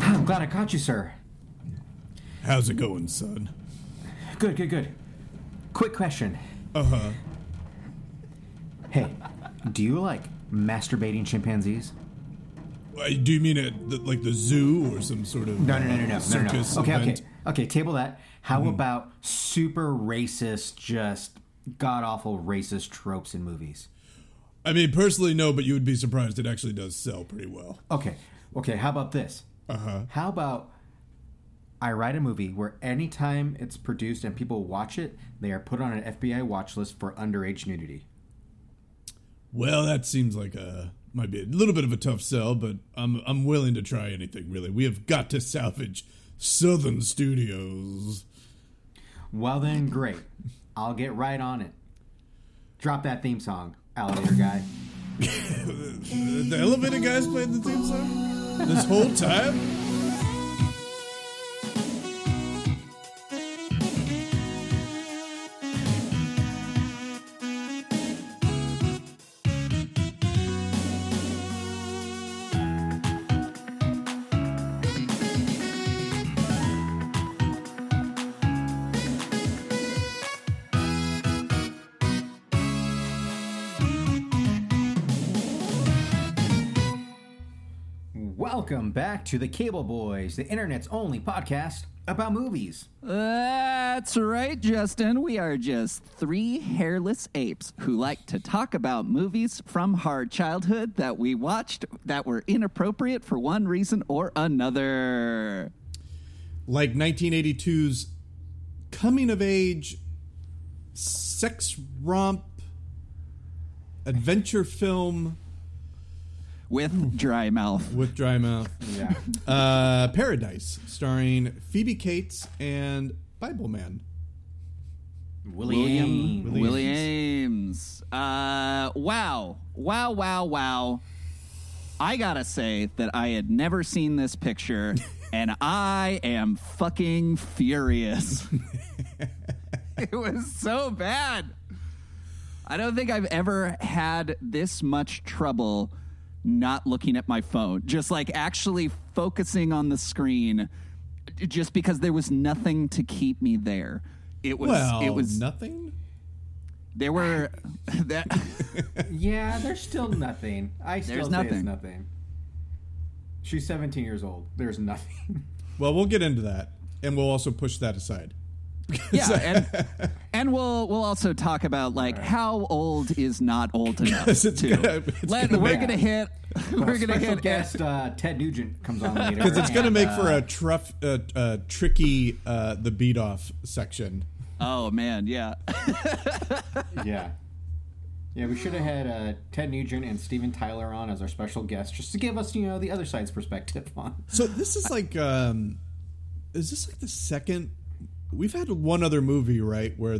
I'm glad I caught you, sir. How's it going, son? Good, good, good. Quick question. Uh huh. Hey, do you like masturbating chimpanzees? Do you mean at the, like the zoo or some sort of No, no, no, no, uh, no, no, no. Okay, okay, event? okay. Table that. How about super racist, just god awful racist tropes in movies? I mean, personally, no, but you would be surprised. It actually does sell pretty well. Okay, okay. How about this? Uh huh. How about I write a movie where anytime it's produced and people watch it, they are put on an FBI watch list for underage nudity. Well, that seems like a might be a little bit of a tough sell, but I'm I'm willing to try anything. Really, we have got to salvage Southern Studios. Well, then, great. I'll get right on it. Drop that theme song, alligator guy. The elevator guys played the theme song this whole time. Welcome back to the Cable Boys, the internet's only podcast about movies. That's right, Justin. We are just three hairless apes who like to talk about movies from our childhood that we watched that were inappropriate for one reason or another. Like 1982's coming of age sex romp adventure film With dry mouth. with dry mouth. Yeah. Uh, Paradise, starring Phoebe Cates and Bible Man. William. William Williams. Uh, wow. Wow, wow, wow. I gotta say that I had never seen this picture, and I am fucking furious. it was so bad. I don't think I've ever had this much trouble not looking at my phone, just like actually focusing on the screen, just because there was nothing to keep me there. It was. Well, it was. nothing. There were that Yeah, there's still nothing. I still There's say nothing. it's nothing. She's 17 years old. There's nothing. Well, we'll get into that, and we'll also push that aside. yeah, and and we'll we'll also talk about like how old is not old enough Because it's too. gonna- it's Let- gonna we're make- gonna hit. We're gonna Special hit. guest uh, Ted Nugent comes on later. Because it's going to and, make uh, for a truff, uh, uh, tricky uh, the beat off section. Oh man, yeah. Yeah. Yeah, we should have had uh, Ted Nugent and Steven Tyler on as our special guests just to give us, you know, the other side's perspective on. So this is like, um, is this like the second? We've had one other movie, right, where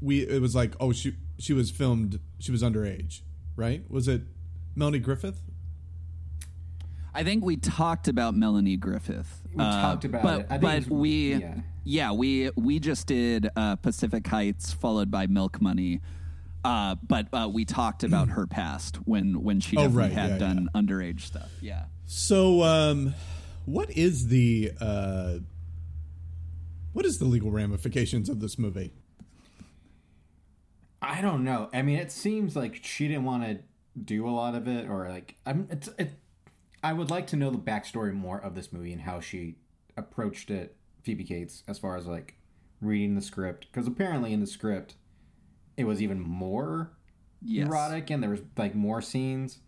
we it was like, oh, she she was filmed, she was underage, right? Was it Melanie Griffith? I think we talked about Melanie Griffith. We talked about but, it. I think but it's- we, yeah. yeah. we we just did uh, Pacific Heights, followed by Milk Money. Uh, but uh, we talked about her past when when she Oh, right, had yeah, done underage stuff. Yeah. So, um, what is the uh, what is the legal ramifications of this movie? I don't know. I mean, it seems like she didn't want to do a lot of it, or like, I'm. It's. It, I would like to know the backstory more of this movie and how she approached it, Phoebe Cates, as far as like reading the script, because apparently in the script, it was even more Yes. erotic, and there was like more scenes,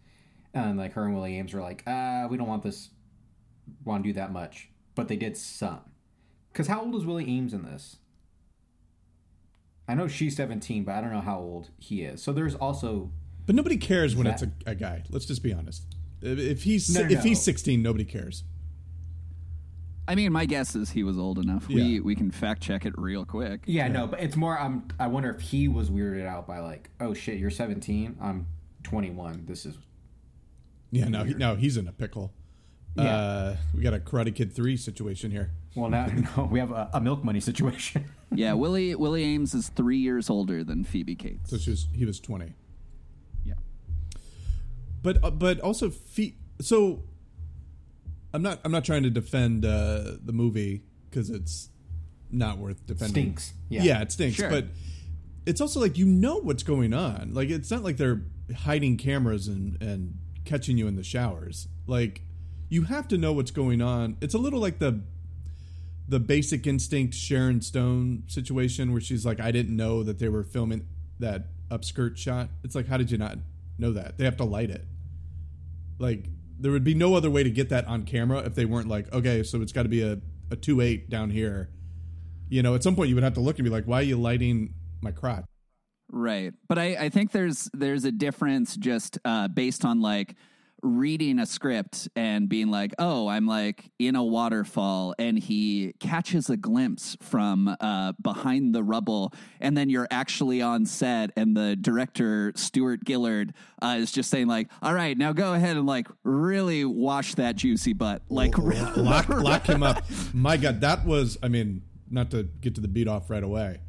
and like her and Willie Aames were like, ah, we don't want this, want to do that much, but they did some. Because how old is Willie Aames in this? I know she's 17, but I don't know how old he is. So there's also But nobody cares when That- it's a, a guy. Let's just be honest. If if he's No, no, if he's 16, nobody cares. I mean, my guess is he was old enough. We Yeah. we can fact check it real quick. yeah, no, but it's more. I'm. I wonder if he was weirded out by like, oh shit, you're 17. I'm 21. This is Yeah, no, he, no, he's in a pickle. Yeah. Uh, we got a Karate Kid three situation here. well now. No, we have a, a milk money situation. Yeah, Willie Willie Aames is three years older than Phoebe Cates. So she was, he was 20. yeah. But uh, but also Phe- so I'm not. I'm not trying to defend uh, the movie because it's not worth defending. Stinks. Yeah. Yeah, it stinks. Sure. But it's also like you know what's going on. Like it's not like they're hiding cameras and and catching you in the showers. Like you have to know what's going on. It's a little like the the basic instinct Sharon Stone situation where she's like, I didn't know that they were filming that upskirt shot. It's like, how did you not know that? They have to light it. Like there would be no other way to get that on camera if they weren't like, okay, so it's got to be a a two eight down here. You know, at some point you would have to look and be like, why are you lighting my crotch? Right. But I, I think there's there's a difference just uh, based on like reading a script and being like, oh, I'm like in a waterfall and he catches a glimpse from uh, behind the rubble. And then you're actually on set and the director, Stuart Gillard, uh, is just saying, like, all right, now go ahead and like really wash that juicy butt. Like, lock lock him up. My God, that was. I mean, not to get to the beat off right away.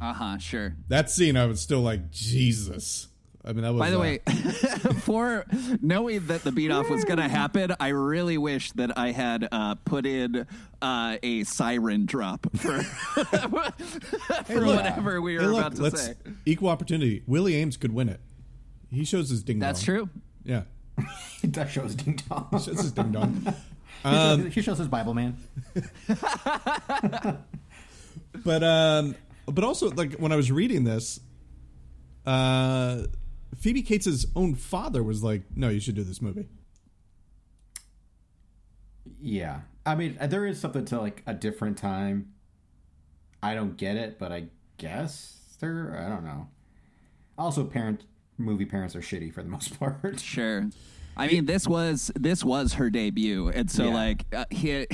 uh huh, sure. That scene, I was still like, Jesus. I mean, that was. By the uh, way, for knowing that the beat off was going to happen, I really wish that I had uh, put in uh, a siren drop for, for look. whatever we were hey, look, about to let's say. equal opportunity. Willie Aames could win it. He shows his ding. Dong. That's true. Yeah, that shows ding dong. shows his ding dong. he, shows, he shows his Bible man. But um, but also like when I was reading this, uh, Phoebe Cates' own father was like, "No, you should do this movie." Yeah. I mean, uh, there is something to like a different time. I don't get it, but I guess there. I don't know. Also, parent movie parents are shitty for the most part. Sure. I mean, this was this was her debut, and so Yeah. like, uh, he,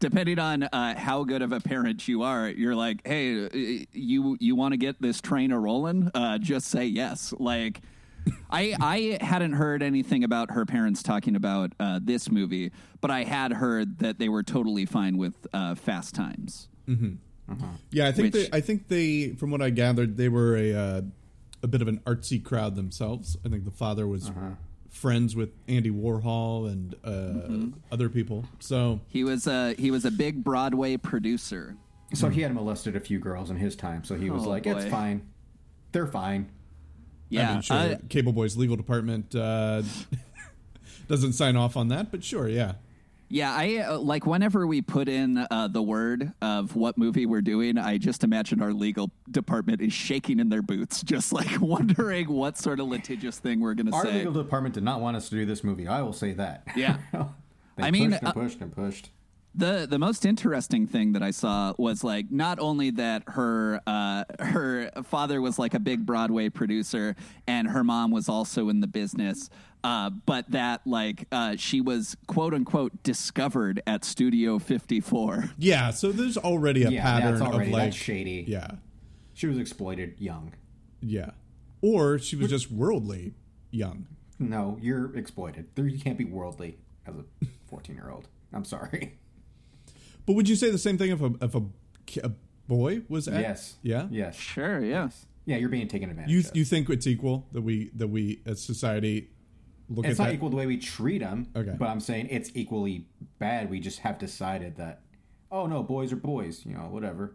depending on uh, how good of a parent you are, you're like, hey, uh, you you want to get this train a rolling? Uh, just say yes. Like, I I hadn't heard anything about her parents talking about uh, this movie, but I had heard that they were totally fine with uh, Fast Times. Yeah, I think Which- they, I think they, from what I gathered, they were a uh, a bit of an artsy crowd themselves. I think the father was friends with Andy Warhol and uh, other people. So He was a he was a big Broadway producer. So he had molested a few girls in his time. So he was Oh, like, boy. "It's fine. They're fine." Yeah, I mean, sure, uh, Cable Boys legal department uh, doesn't sign off on that, but sure, yeah. Yeah, I uh, like whenever we put in uh, the word of what movie we're doing, I just imagine our legal department is shaking in their boots, just like wondering what sort of litigious thing we're going to say. Our say. legal department did not want us to do this movie. I will say that. Yeah. they I mean, pushed and uh, pushed and pushed. The the most interesting thing that I saw was like not only that her uh, her father was like a big Broadway producer and her mom was also in the business, uh, but that like uh, she was quote unquote discovered at Studio 54. Yeah, so there's already a Yeah, pattern that's already of like that's shady. Yeah, She was exploited young. yeah. Or she was just worldly young. No, you're exploited. There, you can't be worldly as a 14 year old. I'm sorry. But would you say the same thing if a if a, a boy was at? Yes. Yeah. Yes. Sure, Yes. Yeah, you're being taken advantage You of. you think it's equal that we that we as society look it's at not that? equal the way we treat them. Okay. But I'm saying it's equally bad. We just have decided that, oh no, boys are boys. You know, whatever.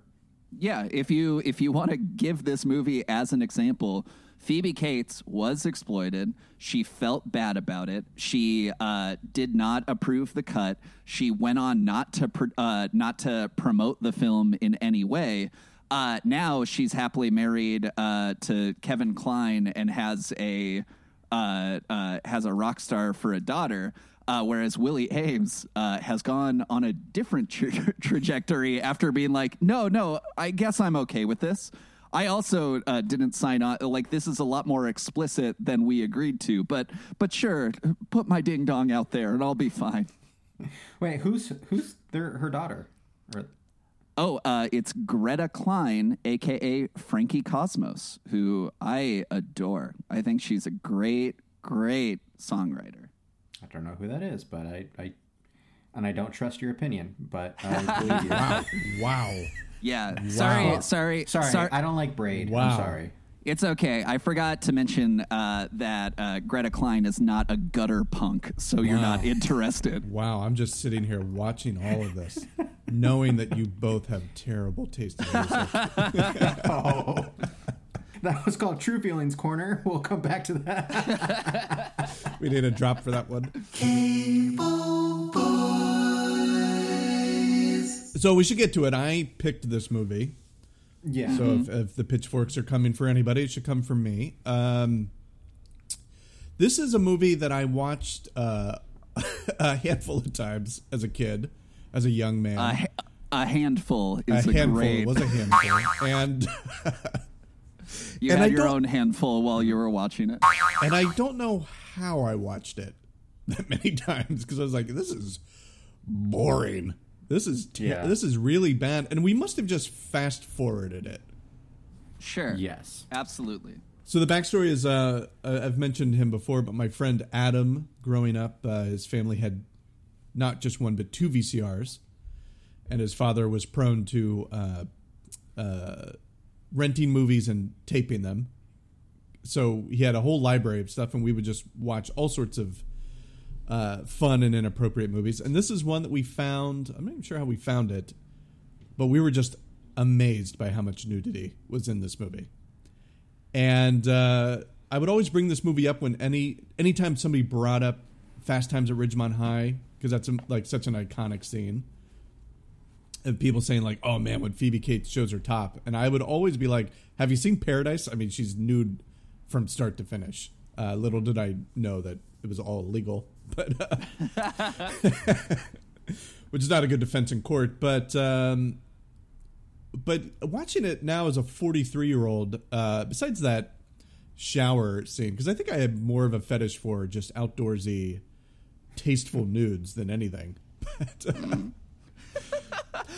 yeah if you if you want to give this movie as an example phoebe cates was exploited. She felt bad about it. She uh, did not approve the cut. She went on not to pr- uh, not to promote the film in any way. Uh, now she's happily married uh, to Kevin Kline and has a uh, uh, has a rock star for a daughter uh, whereas Willie Aames uh, has gone on a different tra- trajectory after being like, no, no, I guess I'm okay with this. I also uh, didn't sign on. Like this is a lot more explicit than we agreed to, but but sure, put my ding dong out there and I'll be fine. Wait, who's who's their her daughter? Or, Oh, uh, it's Greta Kline, aka Frankie Cosmos, who I adore. I think she's a great, great songwriter. I don't know who that is, but I, I and I don't trust your opinion, but I believe you. wow. wow. Yeah, sorry, sorry, Sorry, sorry. I don't like braid. Wow. I'm sorry. It's okay. I forgot to mention uh, that uh, Greta Kline is not a gutter punk, so you're not interested. Wow, I'm just sitting here watching all of this, knowing that you both have terrible taste in music. Oh. That was called True Feelings Corner. We'll come back to that. We need a drop for that one. So we should get to it. I picked this movie. Yeah. So if, if the pitchforks are coming for anybody, it should come from me. Um, this is a movie that I watched uh, a handful of times as a kid, as a young man. A, a handful a is a, handful great. was a handful, and you and had I your own handful while you were watching it. and I don't know how I watched it that many times because I was like, this is boring. This is ter- Yeah. this is really bad, and we must have just fast forwarded it. Sure. yes. Absolutely. So the backstory is uh, I've mentioned him before, but my friend Adam, growing up, uh, his family had not just one but two VCRs, and his father was prone to uh, uh, renting movies and taping them. So he had a whole library of stuff, and we would just watch all sorts of uh, fun and inappropriate movies. And this is one that we found. I'm not even sure how we found it, but we were just amazed by how much nudity was in this movie and uh, I would always bring this movie up when any anytime somebody brought up Fast Times at Ridgemont High because that's um, like such an iconic scene of people saying like, "Oh man, when Phoebe Cates shows her top," and I would always be like, "Have you seen Paradise?" I mean, she's nude from start to finish. Uh, little did I know that it was all illegal, but uh, which is not a good defense in court. But um, but watching it now as a 43 year old, uh, besides that shower scene, because I think I have more of a fetish for just outdoorsy, tasteful nudes than anything. But, uh,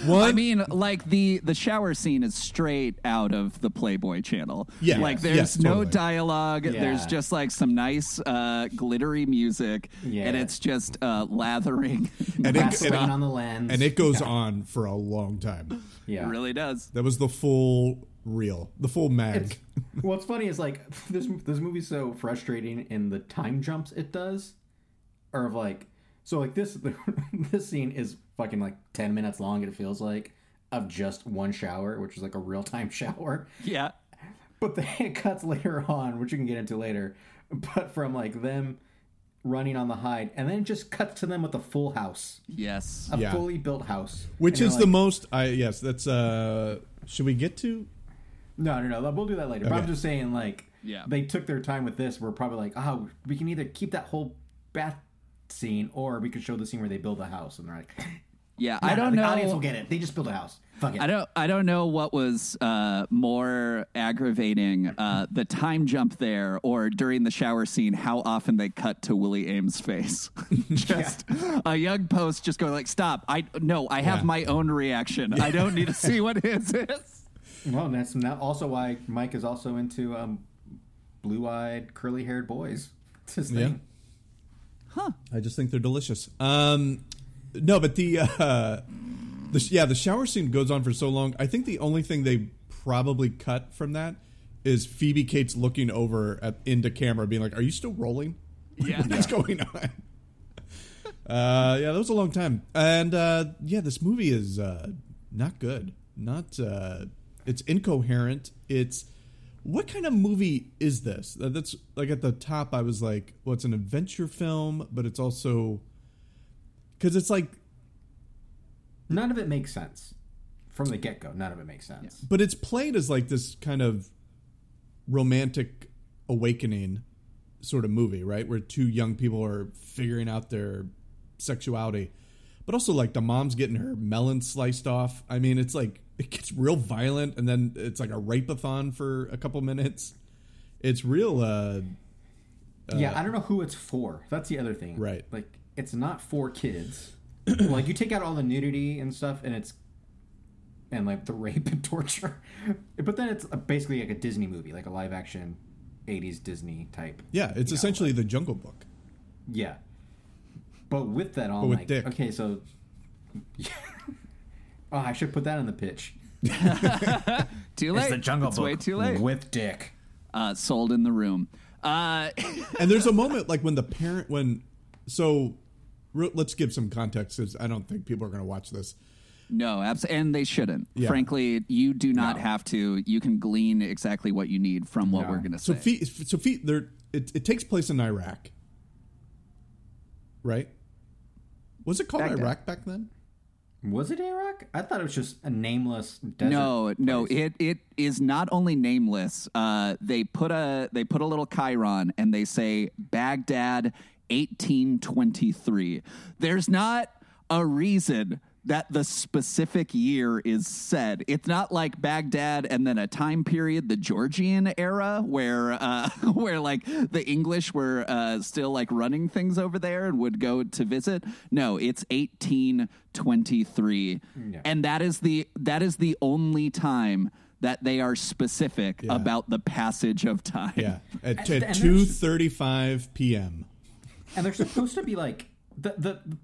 one, I mean, like the the shower scene is straight out of the Playboy Channel. Yeah. like there's yes, no totally. dialogue. Yeah. There's just like some nice uh, glittery music, Yeah. and it's just uh, lathering. And it- Vaseline and- on the lens. and it goes on for a long time. yeah. It really does. That was the full reel, the full mag. It's, what's funny is like this this movie's so frustrating in the time jumps it does, or of like so like this this scene is fucking like ten minutes long. It feels like of just one shower, which is like a real time shower. Yeah. But then it cuts later on, which you can get into later. But from like them running on the hide, and then it just cuts to them with a full house, Yes. a Yeah. fully built house, Which is you're the most I yes, that's uh should we get to No, no, no. We'll do that later. But I'm just saying, like, Yeah. they took their time with this. We're probably like, oh, we can either keep that whole bath scene, or we could show the scene where they build a house, and they're like, Yeah. "Nah, I don't know. the know. audience will get it. They just build a house. Fuck it. I don't. I don't know what was uh, more aggravating, uh, the time jump there, or during the shower scene, how often they cut to Willie Aames' face. just a young post, just going like, "Stop! I no, I have Yeah. my own reaction. I don't need to see what his is." Well, and that's not also why Mike is also into um, blue-eyed, curly-haired boys. It's his Yeah. thing. I just think they're delicious. Um, no, but the uh, the yeah the shower scene goes on for so long. I think the only thing they probably cut from that is Phoebe Cates looking over at into camera, being like, "Are you still rolling? Yeah. What's going on?" Uh, yeah, that was a long time, and uh, yeah, this movie is uh, not good. Not uh, it's incoherent. It's what kind of movie is this? That's like at the top. I was like, well, it's an adventure film, but it's also because it's like, None of it makes sense from the get-go. None of it makes sense. but it's played as like this kind of romantic awakening sort of movie, right? Where two young people are figuring out their sexuality, but also like the mom's getting her melon sliced off. I mean, it's like it gets real violent, and then it's like a rape-a-thon for a couple minutes. It's real. uh yeah, I don't know who it's for. That's the other thing. Right. Like, it's not for kids. like, you take out all the nudity and stuff, and it's and like the rape and torture, but then it's basically like a Disney movie, like a live-action '80s Disney type. Yeah, it's you know, essentially the Jungle Book. Yeah. But with that on, But with like, dick. okay, so. oh, I should put that in the pitch. Too late. It's the Jungle it's Book way too late. with dick. uh, sold in the room. Uh, and there's a moment like when the parent when so re- let's give some context because I don't think people are going to watch this. no, abs- and they shouldn't. Yeah. Frankly, you do not No. have to. You can glean exactly what you need from what No. we're going to So say. Fi- so Fi- there it, it takes place in Iraq, right? Was it called Baghdad. Iraq back then? Was it Iraq? I thought it was just a nameless desert. no, no, it it is not only nameless. Uh, they put a they put a little chyron and they say Baghdad, eighteen twenty three. There's not a reason that the specific year is said. It's not like Baghdad and then a time period, the Georgian era, where uh, where like the English were uh, still like running things over there and would go to visit. No, it's eighteen twenty three, Yeah. and that is the that is the only time that they are specific Yeah. about the passage of time. Yeah, at, And- at and two there's- thirty-five p.m. and they're supposed to be like the the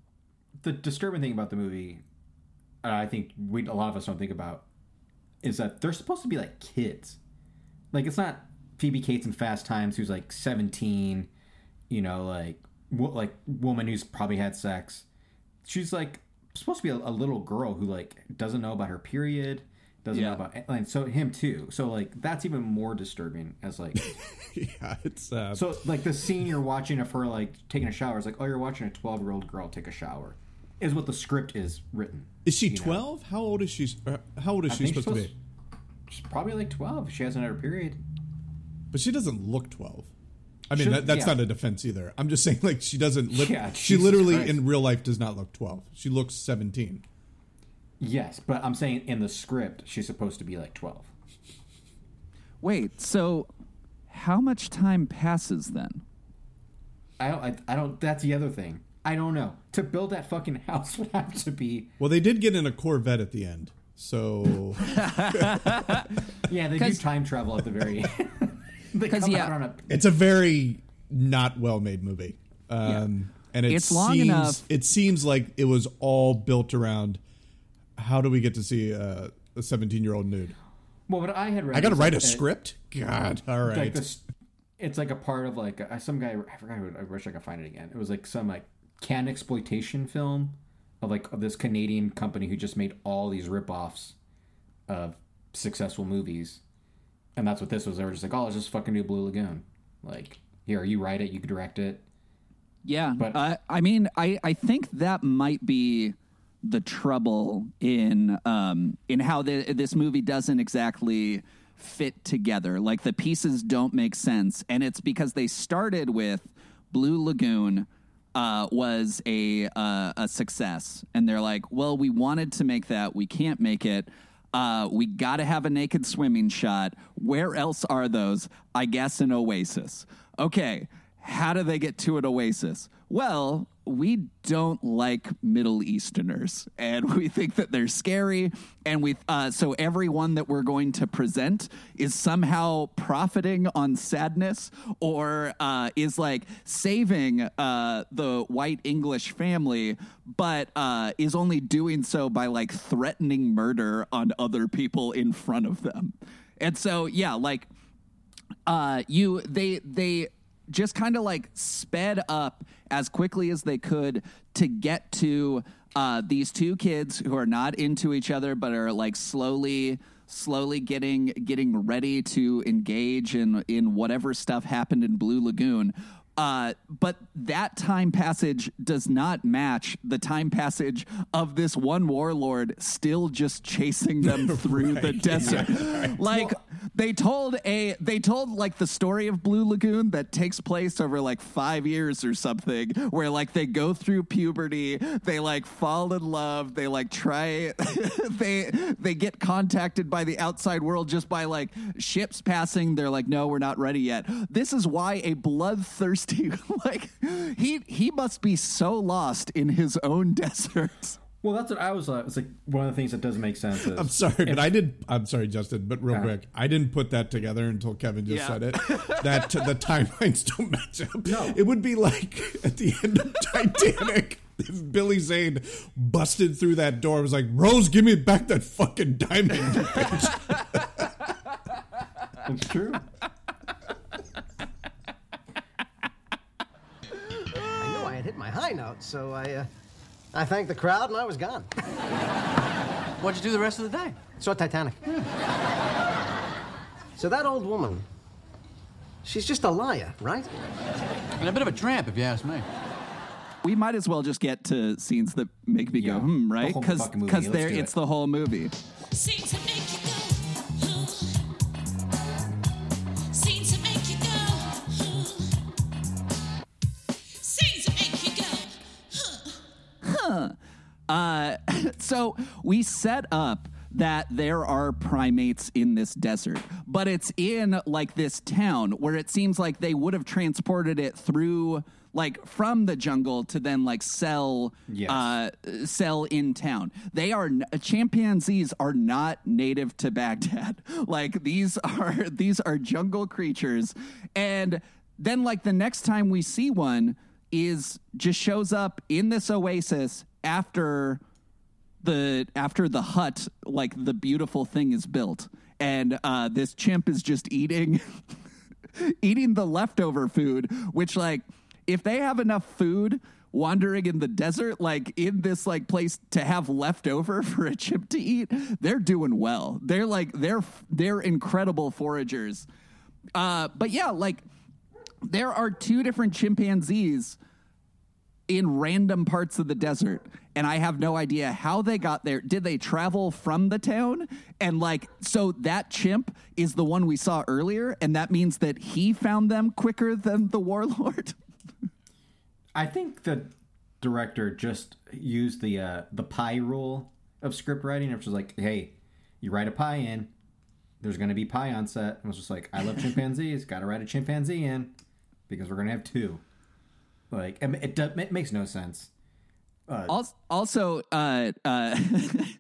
the disturbing thing about the movie. uh, I think we a lot of us don't think about is that they're supposed to be like kids. Like it's not Phoebe Cates in Fast Times who's like seventeen, you know, like wo- like woman who's probably had sex. She's like supposed to be a, a little girl who like doesn't know about her period, doesn't Yeah. know about and so him too. So like that's even more disturbing as like yeah, it's uh, so like the scene you're watching of her like taking a shower is like oh you're watching a 12 year old girl take a shower is what the script is written. is she twelve? How old is she? uh, How old is I she think supposed to be? She's probably like 12. She hasn't had her period. But she doesn't look twelve. I mean, Should- that, that's yeah. not a defense either. I'm just saying, like, she doesn't. Li- Yeah, she Jesus literally Christ. in real life does not look twelve. She looks seventeen. Yes, but I'm saying in the script she's supposed to be like 12. Wait, so how much time passes then? I don't. I, I don't. That's the other thing. I don't know. To build that fucking house would have to be. Well, they did get in a Corvette at the end, so Yeah, they do 'Cause- time travel at the very end. they 'Cause, come yeah. on a. it's a very not well made movie. Um, And it It's long seems, enough- It seems like it was all built around how do we get to see uh, a 17 year old nude? Well, what I had read. I got to was write a like, uh, script. God, all right. Like this, it's like a part of like uh, some guy. I forgot. Who, I wish I could find it again. It was like some like can exploitation film of like of this Canadian company who just made all these ripoffs of successful movies, and that's what this was. They were just like, oh, let's just fucking do Blue Lagoon. Like, here, you write it, you could direct it. Yeah, But- uh, I mean, I, I think that might be the trouble in um, in how the, this movie doesn't exactly fit together. Like the pieces don't make sense, and it's because they started with Blue Lagoon uh, was a uh, a success, and they're like, well, we wanted to make that, we can't make it. Uh, we got to have a naked swimming shot. Where else are those? I guess an oasis. Okay, how do they get to an oasis? Well, we don't like Middle Easterners, and we think that they're scary. And we, uh, so everyone that we're going to present is somehow profiting on sadness, or uh, is like saving uh, the white English family, but uh, is only doing so by like threatening murder on other people in front of them. And so, yeah, like uh you they they just kind of like sped up as quickly as they could to get to uh these two kids who are not into each other but are like slowly slowly getting getting ready to engage in in whatever stuff happened in Blue Lagoon. Uh, but that time passage does not match the time passage of this one warlord still just chasing them through the desert. Like they told a they told like the story of Blue Lagoon that takes place over like five years or something, where like they go through puberty, they like fall in love, they like try they they get contacted by the outside world just by like ships passing. They're like, no, we're not ready yet. This is why a bloodthirsty like he he must be so lost in his own desert. Well, that's what I was like. It's like one of the things that does make sense. Is, I'm sorry, but I did. I'm sorry, Justin, but real uh, quick, I didn't put that together until Kevin just yeah. said it. That the timelines don't match up. No. It would be like at the end of Titanic. if Billy Zane busted through that door, was like, "Rose, give me back that fucking diamond." That's true. I knew I had hit my high note, so I. Uh I thanked the crowd and I was gone. What'd you do the rest of the day? Saw Titanic. so that old woman, she's just a liar, right? And a bit of a tramp, if you ask me. We might as well just get to scenes that make me Yeah, go hmm, right? Because fucking movie. because there do it's the whole movie. Seems to make Uh, so we set up that there are primates in this desert, but it's in like this town where it seems like they would have transported it through like from the jungle to then like sell Yes. uh sell in town. They are n- chimpanzees are not native to Baghdad. Like these are these are jungle creatures and then like the next time we see one is just shows up in this oasis after the after the hut like the beautiful thing is built. And uh this chimp is just eating eating the leftover food which like if they have enough food wandering in the desert like in this like place to have leftover for a chimp to eat they're doing well. They're like they're they're incredible foragers. Uh but yeah like there are two different chimpanzees in random parts of the desert and I have no idea how they got there. Did they travel from the town? And like so that chimp is the one we saw earlier and that means that he found them quicker than the warlord. I think the director just used the uh, the pie rule of script writing, which was like, hey, you write a pie in, there's going to be pie on set. I was just like, I love chimpanzees, got to write a chimpanzee in because we're going to have two. Like, it, do, it makes no sense. Als- also uh uh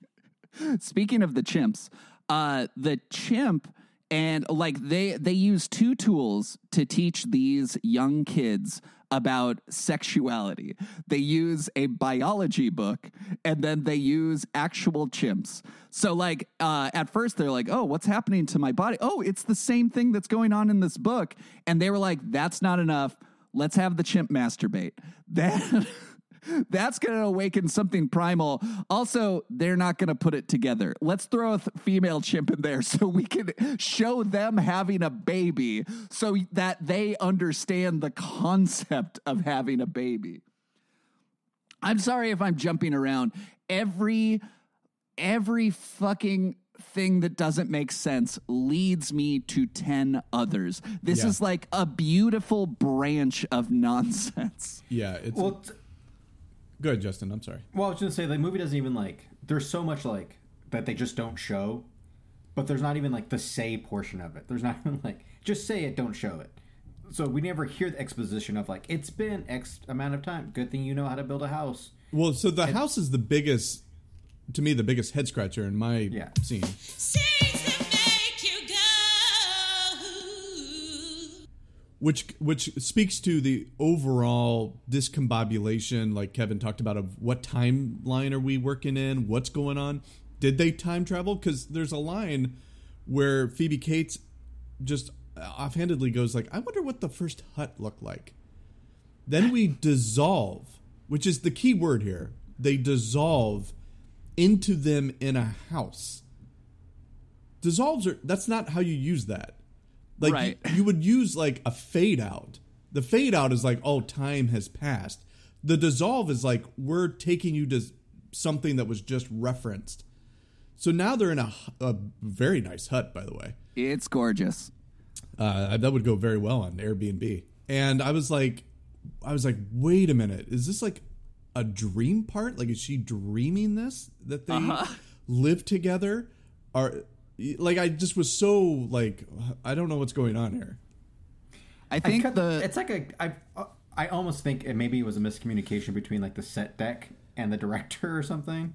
speaking of the chimps uh the chimp and like they they use two tools to teach these young kids about sexuality. They use a biology book and then they use actual chimps. So like uh at first they're like oh what's happening to my body? Oh it's the same thing that's going on in this book. And they were like that's not enough. Let's have the chimp masturbate. Then That's going to awaken something primal. Also, they're not going to put it together. Let's throw a th- female chimp in there so we can show them having a baby so that they understand the concept of having a baby. I'm sorry if I'm jumping around. Every every fucking thing that doesn't make sense leads me to 10 others. This Yeah. is like a beautiful branch of nonsense. Yeah, it's Well, t- good, Justin. I'm sorry. well, I was going to say, the movie doesn't even like, there's so much like that they just don't show, but there's not even like the say portion of it. There's not even like, just say it, don't show it. So we never hear the exposition of like, it's been X amount of time. Good thing you know how to build a house. Well, so the house is the biggest, to me, the biggest head scratcher in my Yeah. scene. Seems which which speaks to the overall discombobulation like kevin talked about of what timeline are we working in? What's going on? Did they time travel? Because there's a line where phoebe cates just offhandedly goes like i wonder what the first hut looked like. Then we dissolve which is the key word here. They dissolve into them in a house. Dissolves are that's not how you use that like Right. you, you would use like a fade out the fade out is like oh time has passed the dissolve is like we're taking you to something that was just referenced so now they're in a, a very nice hut by the way It's gorgeous. uh, that would go very well on Airbnb. And I was like, I was like, wait a minute, is this like a dream part? Like, is she dreaming this that they live together? Are like I just was so like I don't know what's going on here. I I think cut- the it's like a I uh, I almost think it maybe it was a miscommunication between like the set deck and the director or something,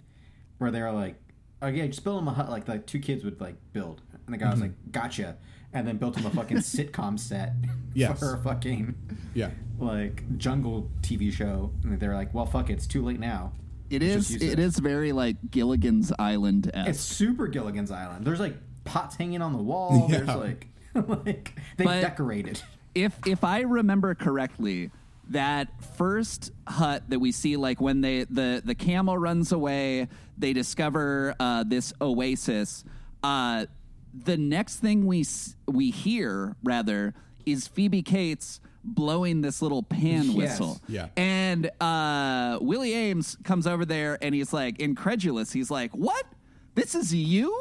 where they were like, "Oh yeah, just build him a hut like the two kids would like build," and the guy was mm-hmm. like, "Gotcha," and then built him a fucking sitcom set Yes. for a fucking Yeah, like jungle TV show, and they're like, "Well, fuck it, it's too late now." It Let's is just use it is very like Gilligan's Island It's super Gilligan's Island. There's like pots hanging on the wall. There's like like they But- decorated. If if I remember correctly, that first hut that we see, like when they the the camel runs away, they discover uh, this oasis. Uh, the next thing we we hear rather is Phoebe Cates blowing this little pan Yes. whistle. Yeah. And uh, Willie Aames comes over there and he's like incredulous. He's like, "What? This is you?"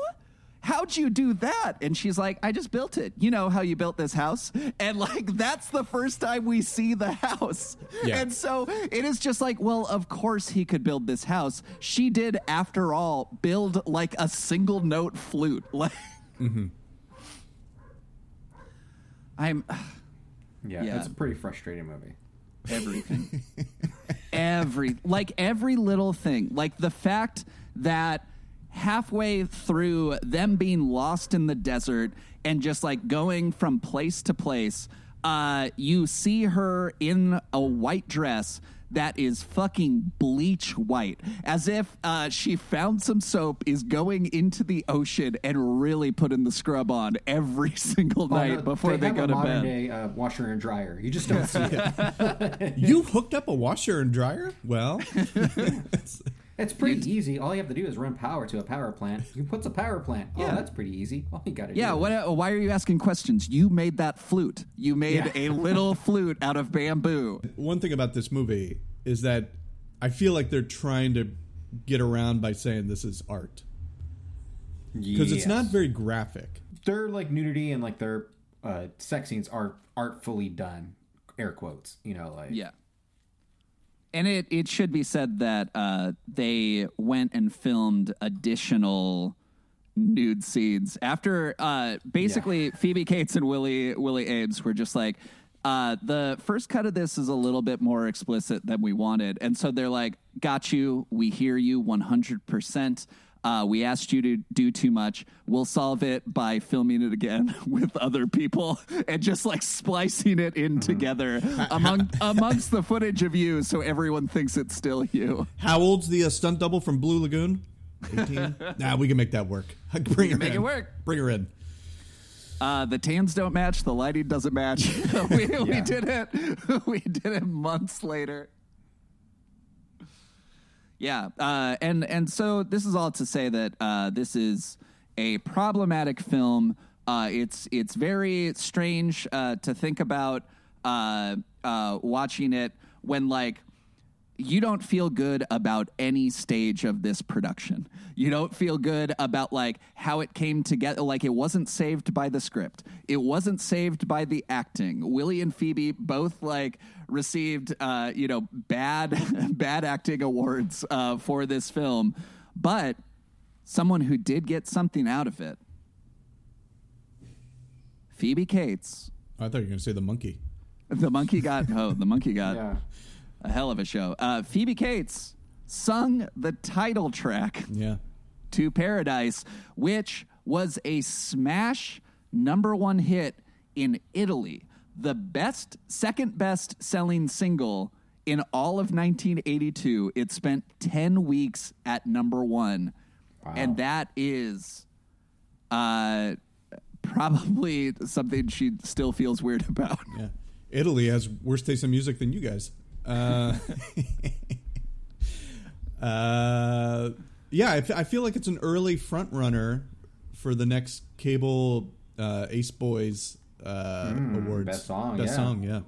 How'd you do that? And she's like, I just built it. You know how you built this house? And like, that's the first time we see the house. Yeah. And so it is just like, well, of course he could build this house. She did, after all, build like a single note flute. Like, I'm Yeah, Yeah. it's a pretty frustrating movie. everything. every like every little thing. Like the fact that halfway through them being lost in the desert and just like going from place to place, uh you see her in a white dress that is fucking bleach white as if uh, she found some soap is going into the ocean and really putting the scrub on every single Oh, night no, before they, have go a to modern bed day uh, washer and dryer. You just don't see it. You hooked up a washer and dryer? Well, It's pretty easy. All you have to do is run power to a power plant. You put a power plant. Oh, Yeah. that's pretty easy. All you got to Yeah, do. what, uh, why are you asking questions? You made that flute. You made Yeah. a little flute out of bamboo. one thing about this movie is that I feel like they're trying to get around by saying this is art because it's not very graphic. Their like nudity and like their uh, sex scenes are artfully done. Air quotes. You know, like Yeah. And it, it should be said that uh, they went and filmed additional nude scenes after uh, basically Phoebe Cates and Willie Willie Aames were just like uh, the first cut of this is a little bit more explicit than we wanted, and so they're like, "Got you, we hear you, one hundred percent." Uh, we asked you to do too much. We'll solve it by filming it again with other people and just like splicing it in together among amongst the footage of you, so everyone thinks it's still you. How old's the uh, stunt double from Blue Lagoon? 18? nah, we can make that work. Bring her make in. it work. Bring her in. Uh, the tans don't match. The lighting doesn't match. we, we did it. We did it months later. Yeah, uh, and and so this is all to say that uh, this is a problematic film. Uh, it's it's very strange uh, to think about uh, uh, watching it when like you don't feel good about any stage of this production. You don't feel good about like how it came together. Like it wasn't saved by the script. It wasn't saved by the acting. Willie and Phoebe both like received, uh, you know, bad, bad acting awards uh, for this film, but someone who did get something out of it. Phoebe Cates, I thought you were going to say the monkey. the monkey got oh, the monkey got Yeah. A hell of a show. Uh, Phoebe Cates sung the title track Yeah. to Paradise, which was a smash number one hit in Italy. The best, second best selling single in all of 1982. It spent 10 weeks at number one. And that is uh, probably something she still feels weird about. Yeah. Italy has worse taste in music than you guys. Uh, uh, yeah, I feel like it's an early front runner for the next cable uh, Ace Boys uh, awards. best song, Best yeah. song, yeah.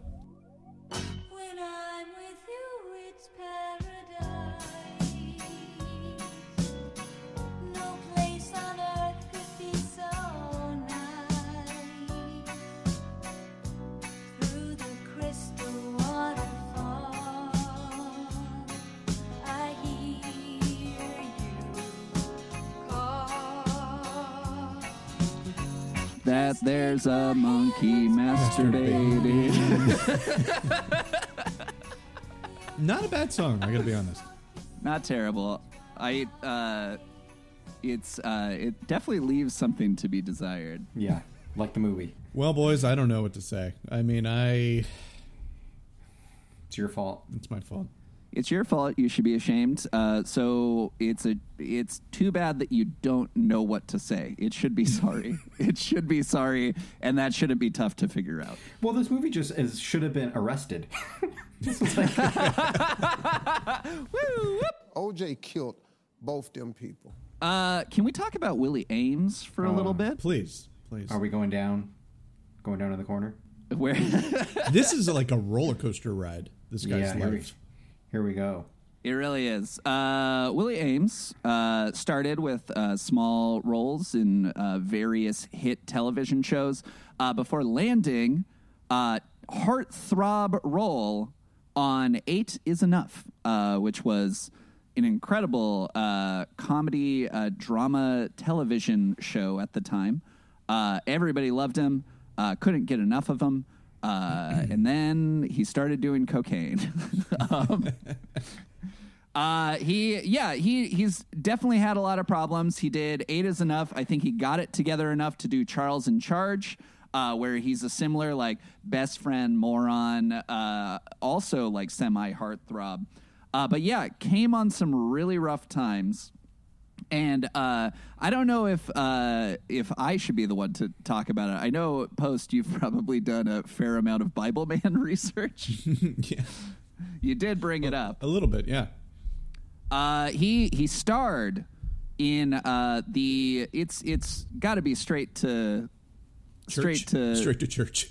That there's a monkey masturbating. Not a bad song, I gotta be honest. Not terrible. I uh it's uh it definitely leaves something to be desired. Yeah. Like the movie. Well, boys, I don't know what to say. I mean, I. It's your fault. It's my fault. It's your fault. You should be ashamed. Uh, so it's a it's too bad that you don't know what to say. It should be sorry. it should be sorry, and that shouldn't be tough to figure out. Well, this movie just is, should have been arrested. This was OJ killed both them people. Uh, can we talk about Willie Aames for a little bit? Please, please. are we going down? Going down to the corner? Where this is like a roller coaster ride. This guy's yeah, here we, life. Here we go. It really is. Uh, Willie Aames uh, started with uh, small roles in uh, various hit television shows uh, before landing a heartthrob role on Eight is Enough, uh, which was an incredible uh, comedy uh, drama television show at the time. Uh, everybody loved him, uh, couldn't get enough of him. Uh, and then he started doing cocaine. um, uh, he, yeah, he he's definitely had a lot of problems. He did eight is enough. I think he got it together enough to do Charles in Charge, uh, where he's a similar like best friend moron, uh, also like semi heartthrob. Uh, but yeah, came on some really rough times. And uh, I don't know if uh, if I should be the one to talk about it. I know, Post, you've probably done a fair amount of Bible Man research. yeah, you did bring it up. a little bit. Yeah. Uh, he he starred in uh, the it's it's got to be straight to straight to straight to church.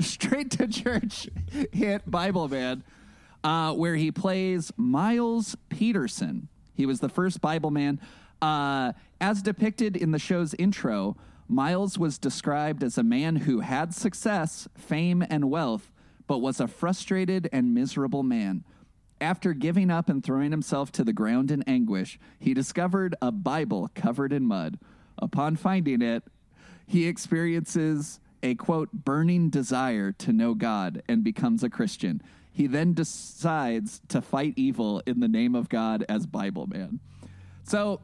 straight to church hit Bible Man, uh, where he plays Miles Peterson. He was the first Bible man. Uh, as depicted in the show's intro, Miles was described as a man who had success, fame, and wealth, but was a frustrated and miserable man. After giving up and throwing himself to the ground in anguish, he discovered a Bible covered in mud. Upon finding it, he experiences a quote burning desire to know God and becomes a Christian. He then decides to fight evil in the name of God as Bible Man. So,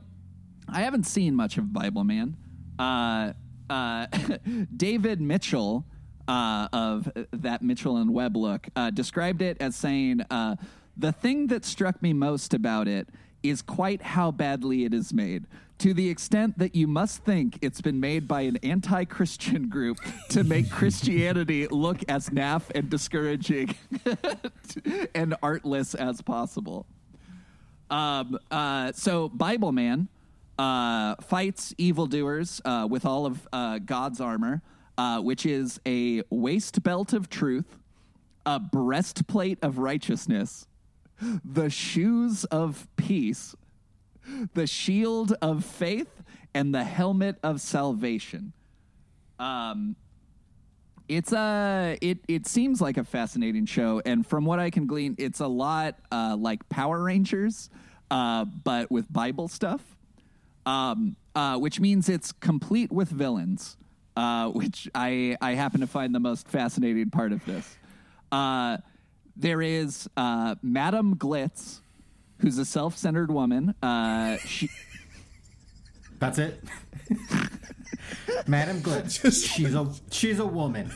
I haven't seen much of Bible Man. Uh, uh, David Mitchell uh, of that Mitchell and Webb look uh, described it as saying, uh, "The thing that struck me most about it is quite how badly it is made." To the extent that you must think it's been made by an anti Christian group to make Christianity look as naff and discouraging and artless as possible. Um, uh, so Bible Man uh, fights evildoers uh, with all of uh, God's armor, uh, which is a waist belt of truth, a breastplate of righteousness, the shoes of peace, the shield of faith, and the helmet of salvation. Um, it's a it it seems like a fascinating show, and from what I can glean, it's a lot uh, like Power Rangers, uh, but with Bible stuff. Um, uh, which means it's complete with villains, uh, which I I happen to find the most fascinating part of this. Uh, there is uh, Madame Glitz, who's a self-centered woman. Uh, she That's it. Madam Glitz. she's a she's a woman.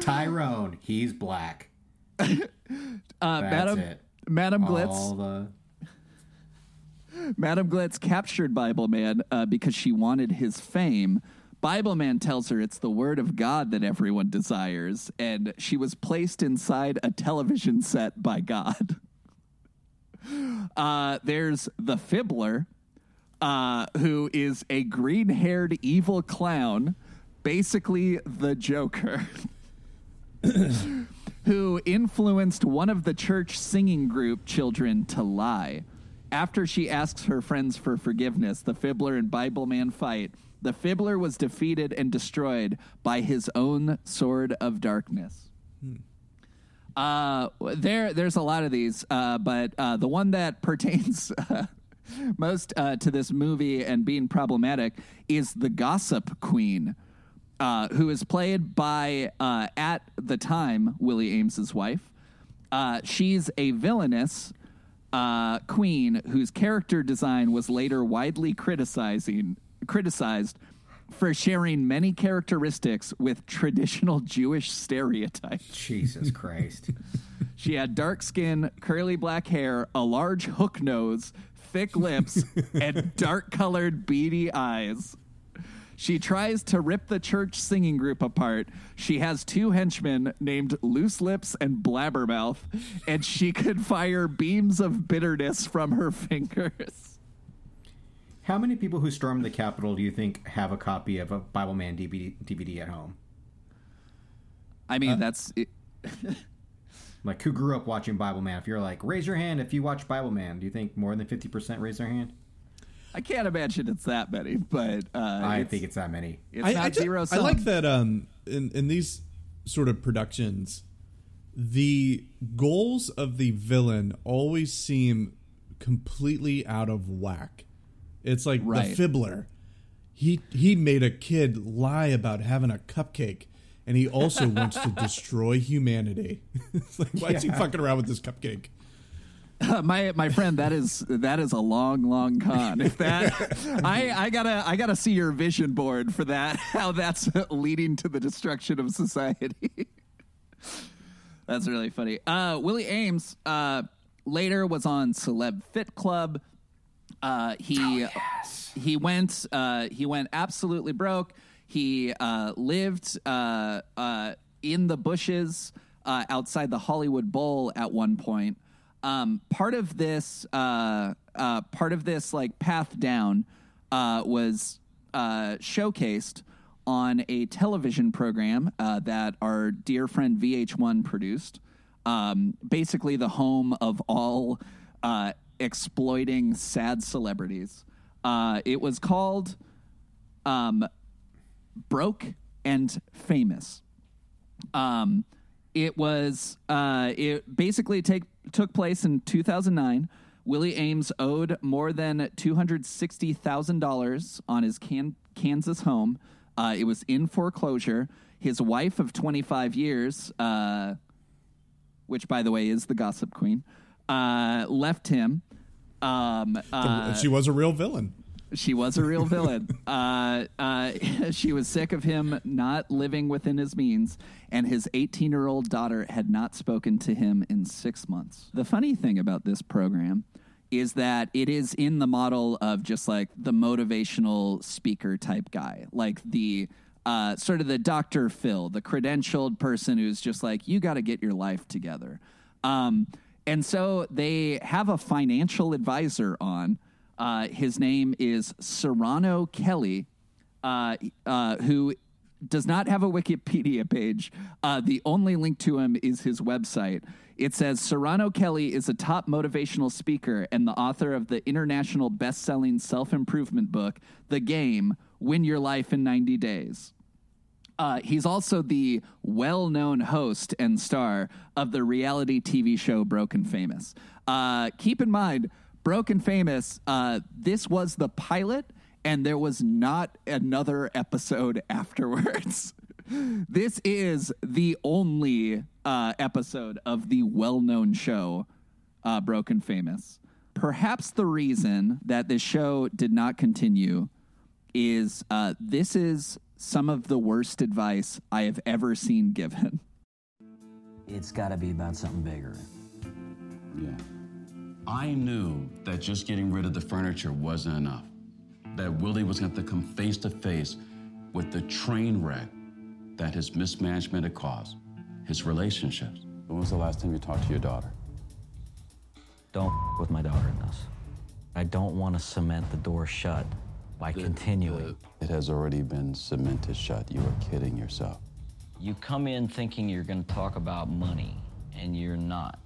Tyrone, he's black. uh, That's Madame it. Madame Glitz. All the Madame Glitz captured Bible Man uh, because she wanted his fame. Bible Man tells her it's the word of God that everyone desires, and she was placed inside a television set by God. Uh, there's the Fibbler, uh, who is a green haired evil clown, basically the Joker. who influenced one of the church singing group children to lie. After she asks her friends for forgiveness, the Fibbler and Bible Man fight. The Fibbler was defeated and destroyed by his own sword of darkness. Uh, there, there's a lot of these, uh, but uh, the one that pertains uh, most uh, to this movie and being problematic is the Gossip Queen, uh, who is played by uh, at the time Willie Aames's wife. Uh, she's a villainous uh, queen whose character design was later widely criticizing criticized for sharing many characteristics with traditional Jewish stereotypes. Jesus Christ. She had dark skin, curly black hair, a large hook nose, thick lips, and dark colored beady eyes. She tries to rip the church singing group apart. She has two henchmen named Loose Lips and Blabbermouth, and she could fire beams of bitterness from her fingers. How many people who stormed the Capitol do you think have a copy of a Bible Man DVD, DVD at home? I mean, uh, that's it, Like, who grew up watching Bible Man? If you're like, raise your hand if you watch Bible Man. Do you think more than 50% raise their hand? I can't imagine it's that many, but uh, I it's, think it's that many. it's I, not I ju- zero I like that um, in in these sort of productions, the goals of the villain always seem completely out of whack. It's like Right. the fibbler. He he made a kid lie about having a cupcake, and he also wants to destroy humanity. it's like why is he fucking around with this cupcake? my my friend that is that is a long long con. If that i i gotta i gotta see your vision board for that how that's leading to the destruction of society. That's really funny. Uh willie aames uh later was on celeb fit club. Uh he he went uh he went absolutely broke. He uh lived uh uh in the bushes uh outside the hollywood bowl at one point um part of this uh uh part of this like path down uh was uh showcased on a television program uh, that our dear friend VH1 produced. Um, basically, the home of all uh, exploiting sad celebrities. It was called um, Broke and Famous. Um, it was uh, it basically take took place in 2009. Willie Aames owed more than two hundred sixty thousand dollars on his can- Kansas home. Uh, it was in foreclosure. His wife of 25 years, uh, which by the way is the gossip queen, uh, left him. Um, uh, she was a real villain. She was a real villain. Uh, uh, she was sick of him not living within his means, and his 18 year old daughter had not spoken to him in six months. The funny thing about this program is that it is in the model of just like the motivational speaker type guy, like the uh, sort of the Dr. Phil, the credentialed person who's just like, you got to get your life together. Um, and so they have a financial advisor on. Uh, his name is Serrano Kelly, uh, uh, who does not have a Wikipedia page. Uh, the only link to him is his website. It says Serrano Kelly is a top motivational speaker and the author of the international best selling self improvement book, The Game Win Your Life in 90 Days. Uh, he's also the well known host and star of the reality TV show Broke and Famous. Uh, keep in mind, Broke and Famous, uh, this was the pilot, and there was not another episode afterwards. this is the only uh, episode of the well known show uh, Broke and Famous. Perhaps the reason that this show did not continue is uh, this is some of the worst advice I have ever seen given. It's got to be about something bigger. Yeah. I knew that just getting rid of the furniture wasn't enough. That Willie was going to have to come face to face with the train wreck that his mismanagement had caused, his relationships. When was the last time you talked to your daughter? Don't with my daughter in this. I don't want to cement the door shut by uh, continuing. It has already been cemented shut. You are kidding yourself. You come in thinking you're going to talk about money, and you're not.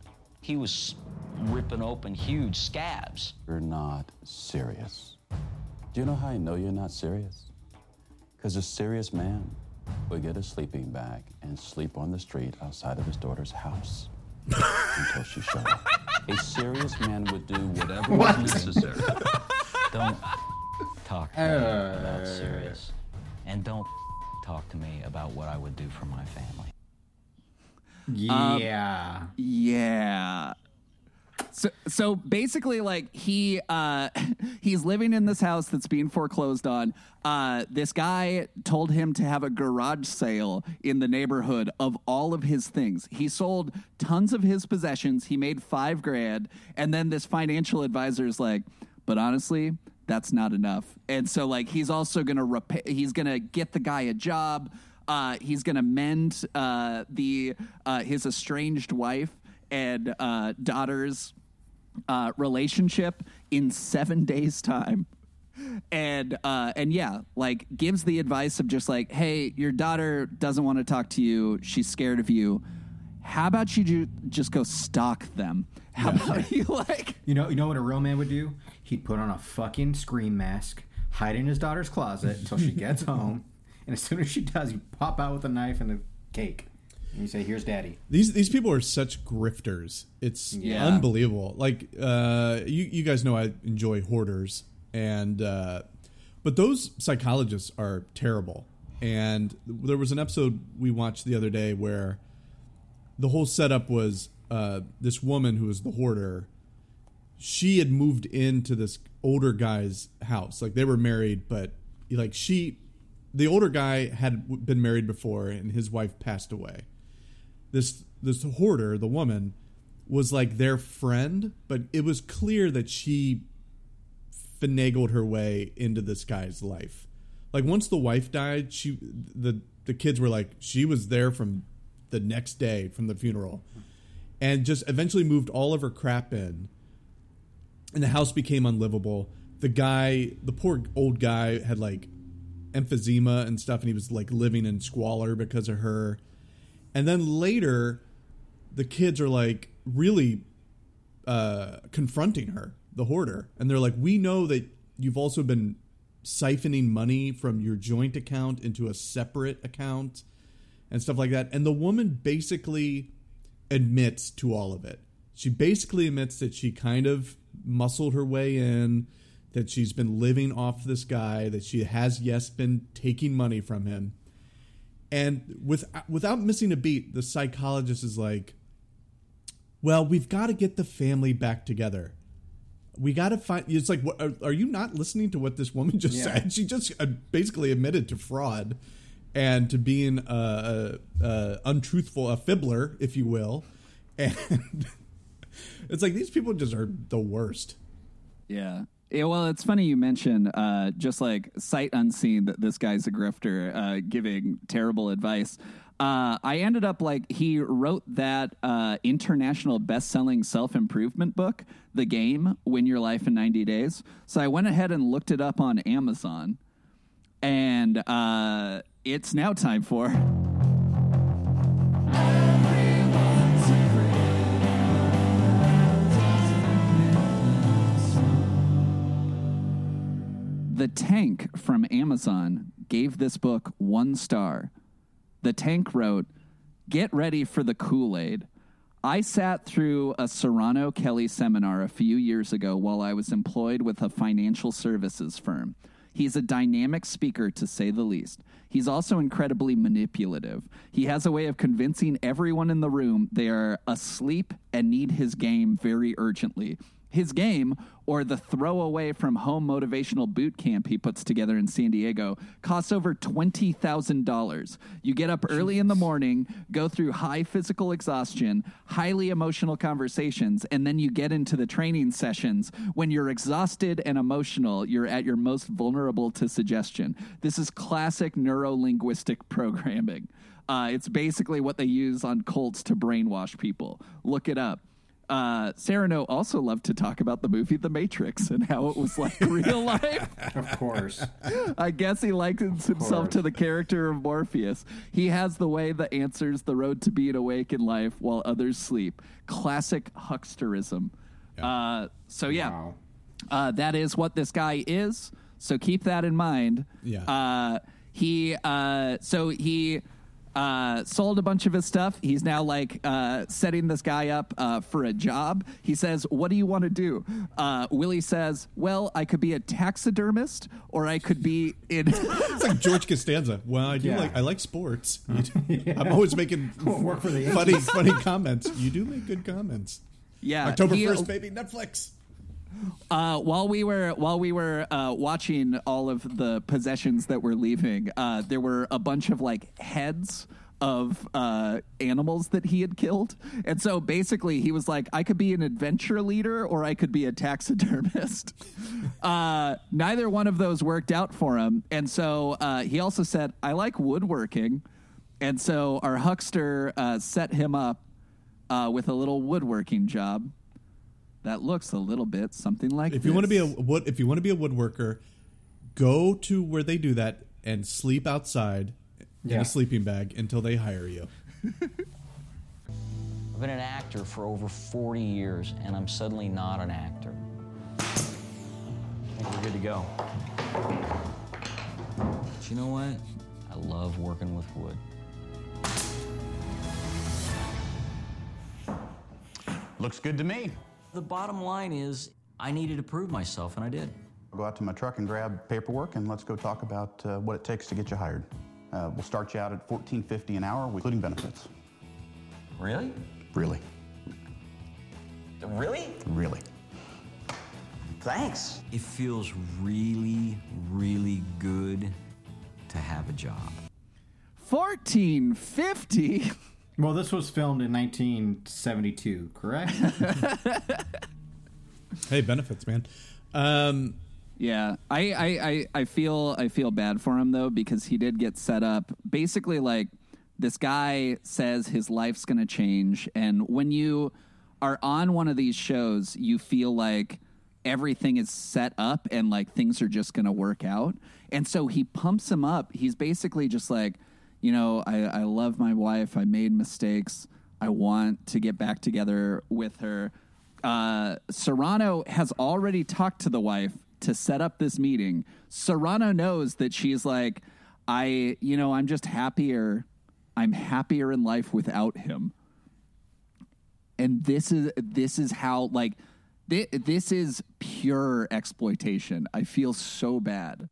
He was ripping open huge scabs. You're not serious. Do you know how I know you're not serious? Because a serious man would get a sleeping bag and sleep on the street outside of his daughter's house until she showed up. A serious man would do whatever was necessary. Don't talk to me about serious. And don't talk to me about what I would do for my family. Yeah. Yeah. So, so basically, like he uh, he's living in this house that's being foreclosed on. Uh, this guy told him to have a garage sale in the neighborhood of all of his things. He sold tons of his possessions. He made five grand, and then this financial advisor is like, "But honestly, that's not enough." And so, like, he's also gonna repay. He's gonna get the guy a job. Uh, he's gonna mend uh, the uh, his estranged wife and uh, daughter's uh, relationship in seven days' time. And uh, and yeah, like gives the advice of just like, hey, your daughter doesn't want to talk to you. She's scared of you. How about you ju- just go stalk them? How about you like? You know, you know what a real man would do? He'd put on a fucking scream mask, hide in his daughter's closet until she gets home, and as soon as she does, you pop out with a knife and a cake, and you say, "Here's daddy." These these people are such grifters. It's Yeah. unbelievable. Like uh, you you guys know I enjoy hoarders, and uh, but those psychologists are terrible. And there was an episode we watched the other day where the whole setup was uh, this woman who was the hoarder. She had moved into this older guy's house. Like they were married, but like she, the older guy had been married before, and his wife passed away this this hoarder, the woman, was like their friend, but it was clear that she finagled her way into this guy's life. Like once the wife died, she the the kids were like she was there from the next day from the funeral, and just eventually moved all of her crap in, and the house became unlivable. The guy, the poor old guy, had like emphysema and stuff, and he was like living in squalor because of her. And then later, the kids are like really uh, confronting her, the hoarder, and they're like, "We know that you've also been siphoning money from your joint account into a separate account and stuff like that." And the woman basically admits to all of it. She basically admits that she kind of muscled her way in, that she's been living off this guy, that she has yes been taking money from him. And with without missing a beat, the psychologist is like, "Well, we've got to get the family back together. We got to find." It's like, what, are, are you not listening to what this woman just Yeah. said? She just uh, basically admitted to fraud and to being uh, uh, uh, untruthful, a fibbler, if you will. And it's like these people just are the worst. Yeah. Yeah, well, it's funny you mention uh, just like sight unseen that this guy's a grifter uh, giving terrible advice. Uh, I ended up like he wrote that uh, international best-selling self-improvement book, The Game: Win Your Life in 90 Days. So I went ahead and looked it up on Amazon, and uh, it's now time for. The Tank from Amazon gave this book one star. The Tank wrote, Get ready for the Kool Aid. I sat through a Serrano Kelly seminar a few years ago while I was employed with a financial services firm. He's a dynamic speaker, to say the least. He's also incredibly manipulative. He has a way of convincing everyone in the room they are asleep and need his game very urgently. His game, or the throwaway from home motivational boot camp he puts together in San Diego, costs over $20,000. You get up early in the morning, go through high physical exhaustion, highly emotional conversations, and then you get into the training sessions. When you're exhausted and emotional, you're at your most vulnerable to suggestion. This is classic neuro linguistic programming. Uh, it's basically what they use on cults to brainwash people. Look it up uh, Serrano also loved to talk about the movie The Matrix and how it was like real life. Of course. I guess he likens himself to the character of Morpheus. He has the way that answers the road to being awake in life while others sleep. Classic hucksterism. Uh, so, yeah, Wow. uh, that is what this guy is. So keep that in mind. Yeah. Uh, he uh, so he uh, sold a bunch of his stuff. He's now like uh, setting this guy up uh, for a job. He says, "What do you want to do?" Uh, Willie says, "Well, I could be a taxidermist, or I could be in." It's like George Costanza. Well, I do Yeah. like I like sports. You do- I'm always making Work for the funny funny comments. You do make good comments. Yeah, October he- first, baby, Netflix. Uh, while we were while we were uh, watching all of the possessions that were leaving, uh, there were a bunch of like heads of uh, animals that he had killed, and so basically he was like, I could be an adventure leader or I could be a taxidermist. uh, neither one of those worked out for him, and so uh, he also said, I like woodworking, and so our huckster uh, set him up uh, with a little woodworking job that looks a little bit something like If you want to be a wood, if you want to be a woodworker, go to where they do that and sleep outside in a sleeping bag until they hire you. I've been an actor for over 40 years, and I'm suddenly not an actor. I think we're good to go. But you know what? I love working with wood. Looks good to me. The bottom line is, I needed to prove myself, and I did. I'll go out to my truck and grab paperwork, and let's go talk about uh, what it takes to get you hired. Uh, we'll start you out at $14.50 an hour, including benefits. Really? Really, Really? really. Thanks. It feels really, really good to have a job. fourteen fifty. Well, this was filmed in 1972, correct? Hey, benefits, man. Um, Yeah, I, I, I, I feel I feel bad for him though because he did get set up. Basically, like this guy says his life's going to change, and when you are on one of these shows, you feel like everything is set up and like things are just going to work out. And so he pumps him up. He's basically just like, you know, I, I love my wife. I made mistakes. I want to get back together with her. Uh, Serrano has already talked to the wife to set up this meeting. Serrano knows that she's like, I, you know, I'm just happier. I'm happier in life without him. And this is this is how like thi- this is pure exploitation. I feel so bad.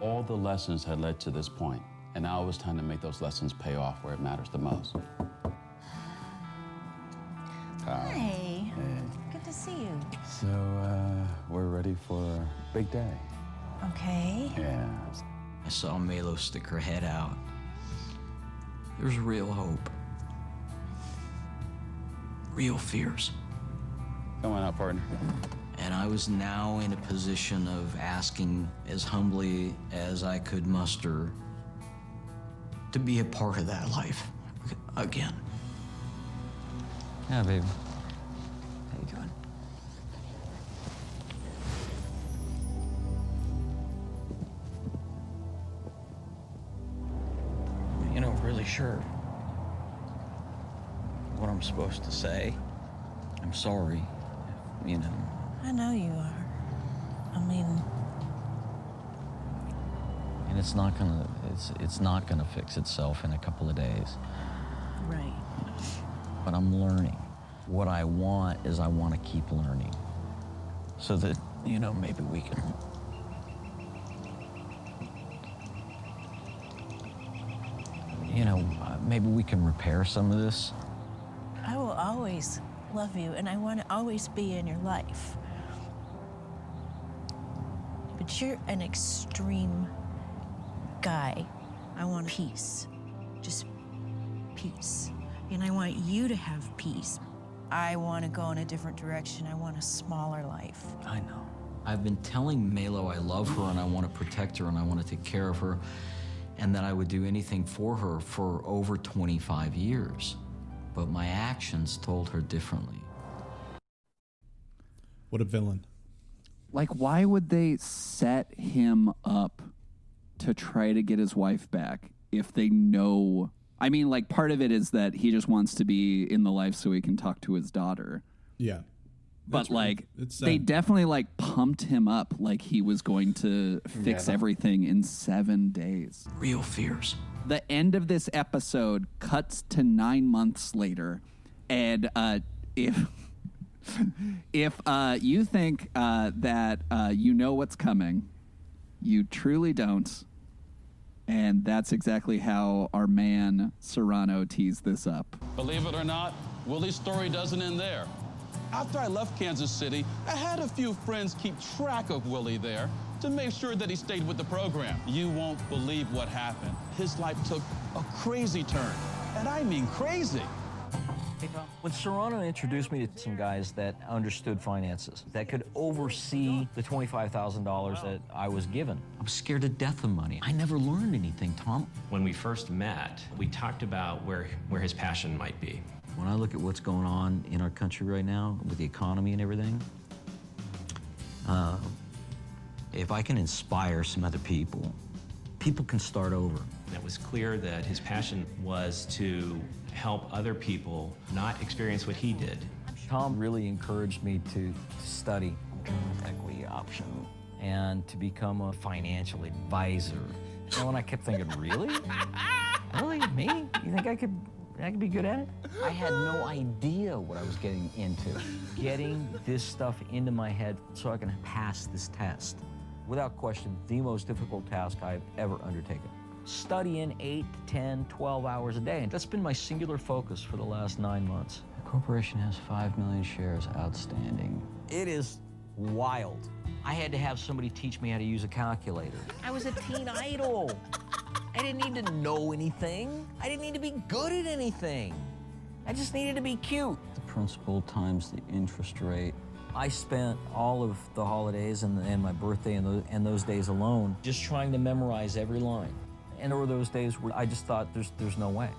All the lessons had led to this point, and now it was time to make those lessons pay off where it matters the most. Hi. Good to see you. So, uh, we're ready for a big day. Okay. Yeah. I saw Maylo stick her head out. There's real hope. Real fears. Come on out, partner. And I was now in a position of asking as humbly as I could muster to be a part of that life again. Yeah, baby. How you doing? You know, really sure what I'm supposed to say. I'm sorry. You know, I know you are. I mean, And it's not gonna it's it's not gonna fix itself in a couple of days. right. But I'm learning. What I want is I want to keep learning. So that, you know, maybe we can you know, maybe we can repair some of this. I will always love you and I want to always be in your life. But you're an extreme guy. I want peace. Just peace. And I want you to have peace. I want to go in a different direction. I want a smaller life. I know. I've been telling Maylo I love her and I want to protect her and I want to take care of her and that I would do anything for her for over 25 years. But my actions told her differently. what a villain. Like, why would they set him up to try to get his wife back if they know? I mean, like, part of it is that he just wants to be in the life so he can talk to his daughter. Yeah. But That's right. like, It's they definitely like pumped him up like he was going to fix that- everything in seven days. Real fears. The end of this episode cuts to nine months later, and uh, if if uh, you think uh, that uh, you know what's coming, you truly don't. And that's exactly how our man Serrano teased this up. Believe it or not, Willie's story doesn't end there. After I left Kansas City, I had a few friends keep track of Willie there to make sure that he stayed with the program. You won't believe what happened. His life took a crazy turn, and I mean crazy. When Serrano introduced me to some guys that understood finances, that could oversee the $25,000 that I was given, I'm scared to death of money. I never learned anything, Tom. When we first met, we talked about where, where his passion might be. When I look at what's going on in our country right now with the economy and everything, uh, if I can inspire some other people, people can start over. It was clear that his passion was to help other people not experience what he did. Tom really encouraged me to study equity option and to become a financial advisor. And when I kept thinking, really? Really? Me? You think I could I could be good at it? I had no idea what I was getting into. Getting this stuff into my head so I can pass this test. Without question, the most difficult task I've ever undertaken. Studying 8, 10, 12 hours a day. And that's been my singular focus for the last nine months. The corporation has 5 million shares outstanding. It is wild. I had to have somebody teach me how to use a calculator. I was a teen idol. I didn't need to know anything. I didn't need to be good at anything. I just needed to be cute. The principal times the interest rate. I spent all of the holidays and, and my birthday and those, and those days alone just trying to memorize every line. And there were those days where I just thought, there's, there's no way.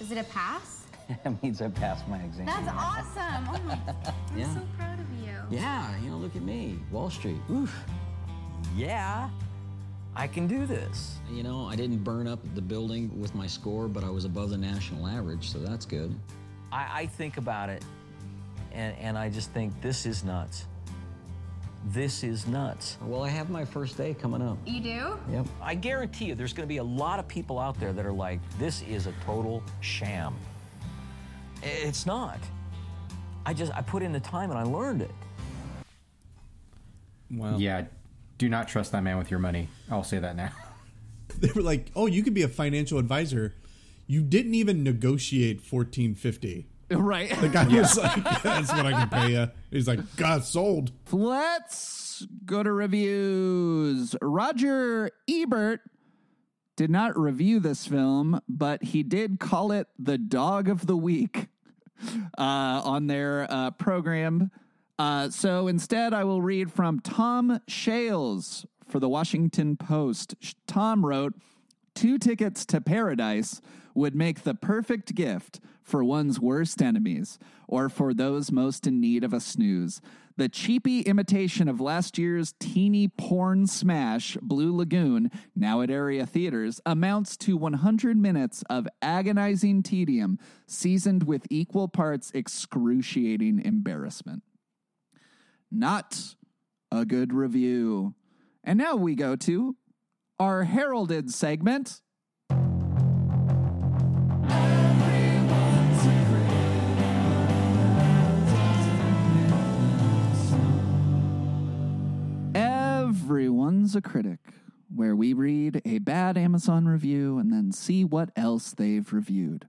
Is it a pass? that means I passed my exam. That's awesome. Oh my, I'm Yeah. so proud of you. Yeah, you know, look at me, Wall Street. Oof. Yeah, I can do this. You know, I didn't burn up the building with my score, but I was above the national average, so that's good. I, I think about it and, and I just think, this is nuts. This is nuts. Well, I have my first day coming up. You do? Yep. I guarantee you there's going to be a lot of people out there that are like, this is a total sham. It's not. I just, I put in the time and I learned it. Wow. Yeah, do not trust that man with your money. I'll say that now. They were like, "Oh, you could be a financial advisor. You didn't even negotiate fourteen fifty. Right. The guy Yeah. was like, "That's what I can pay you." He's like, "God, sold." Let's go to reviews. Roger Ebert did not review this film, but he did call it the dog of the week uh, on their uh, program. Uh, so instead, I will read from Tom Shales for the Washington Post. Tom wrote, Two tickets to paradise would make the perfect gift for one's worst enemies or for those most in need of a snooze. The cheapy imitation of last year's teeny porn smash, Blue Lagoon, now at area theaters, amounts to 100 minutes of agonizing tedium, seasoned with equal parts excruciating embarrassment. Not a good review. And now we go to our heralded segment. Everyone's a critic, where we read a bad Amazon review and then see what else they've reviewed.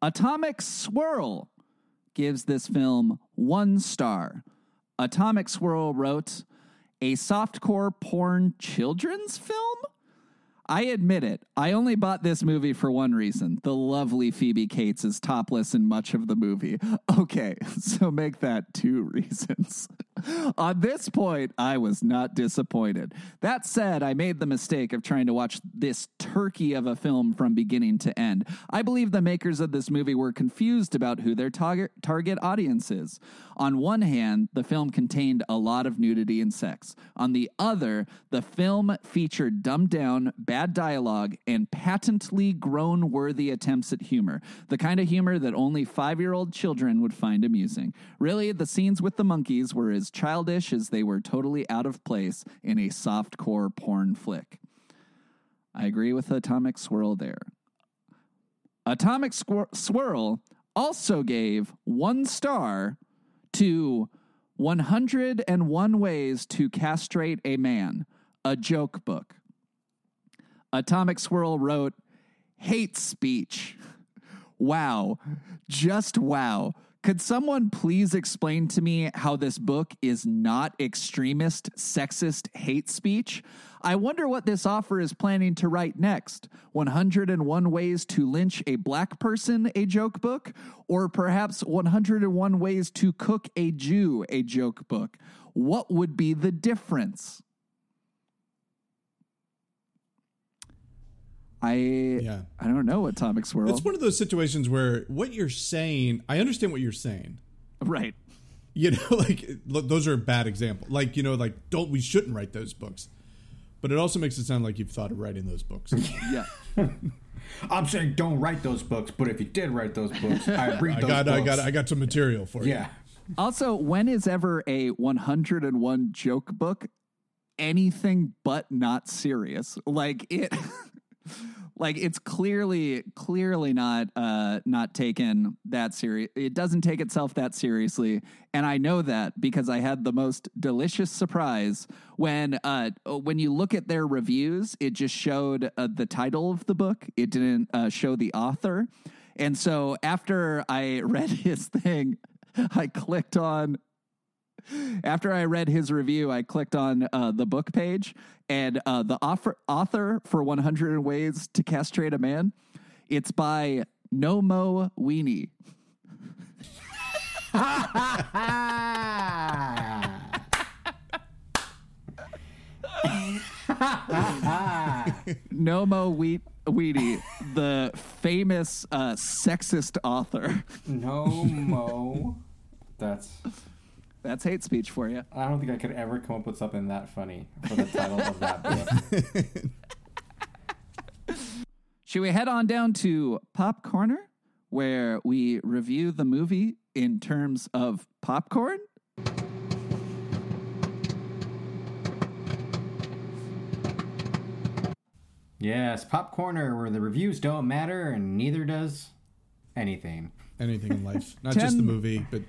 Atomic Swirl gives this film one star. Atomic Swirl wrote, a softcore porn children's film? I admit it. I only bought this movie for one reason. The lovely Phoebe Cates is topless in much of the movie. Okay, so make that two reasons. On this point, I was not disappointed. That said, I made the mistake of trying to watch this turkey of a film from beginning to end. I believe the makers of this movie were confused about who their target target audience is. On one hand, the film contained a lot of nudity and sex. On the other, the film featured dumbed down, bad dialogue, and patently grown worthy attempts at humor. The kind of humor that only five year old children would find amusing. Really, the scenes with the monkeys were as childish as they were totally out of place in a softcore porn flick. I agree with Atomic Swirl there. Atomic Squir- Swirl also gave one star to 101 Ways to Castrate a Man, a joke book. Atomic Swirl wrote, Hate speech. Wow. Just wow. Could someone please explain to me how this book is not extremist, sexist hate speech? I wonder what this offer is planning to write next. 101 Ways to Lynch a Black Person, a joke book? Or perhaps 101 Ways to Cook a Jew, a joke book? What would be the difference? I Yeah. I don't know what Topic Swirl. It's one of those situations where what you're saying, I understand what you're saying. Right. You know, like look, those are a bad example. Like you know, like don't we shouldn't write those books. But it also makes it sound like you've thought of writing those books. yeah. I'm saying don't write those books, but if you did write those books, I read I those got, books. I got, I got some material for you. Yeah. Also, when is ever a 101 joke book anything but not serious? Like it like it's clearly clearly not uh not taken that serious. It doesn't take itself that seriously, and I know that because I had the most delicious surprise when uh when you look at their reviews, it just showed uh, the title of the book. It didn't uh, show the author. And so after I read his thing, I clicked on after I read his review, I clicked on uh, the book page, and uh, the offer, author for 100 Ways to Castrate a Man, it's by Nomo Weenie. Nomo we- Weenie, the famous uh, sexist author. Nomo. That's That's hate speech for you. I don't think I could ever come up with something that funny for the title of that book. Should we head on down to Pop Corner, where we review the movie in terms of popcorn? yes, Pop Corner, where the reviews don't matter and neither does anything. Anything in life, not just the movie, but